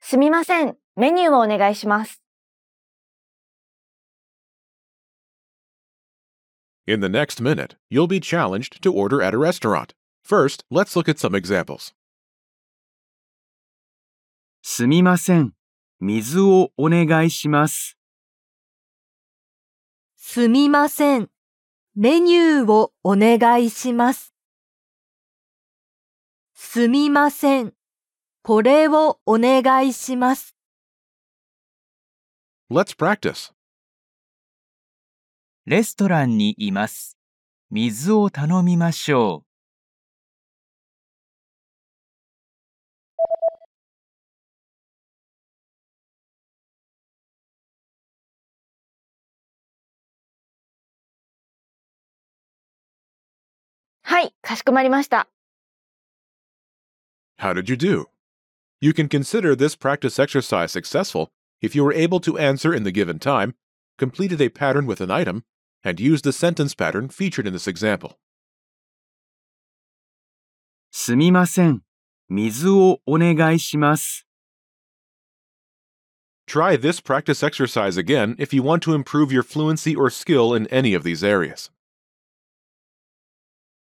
すみません。メニューをお願いします。In the next minute, you'll be challenged to order at a restaurant. First, let's look at some examples. すみません。水をお願いします。すみません。メニューをお願いします。すみません。これをお願いします。Let's practice. レストランにいます。水を頼みましょう。はい、かしこまりました。 How did you do? You can consider this practice exercise successful if you were able to answer in the given time, completed a pattern with an item, and used the sentence pattern featured in this example. すみません。水をお願いします。 Try this practice exercise again if you want to improve your fluency or skill in any of these areas.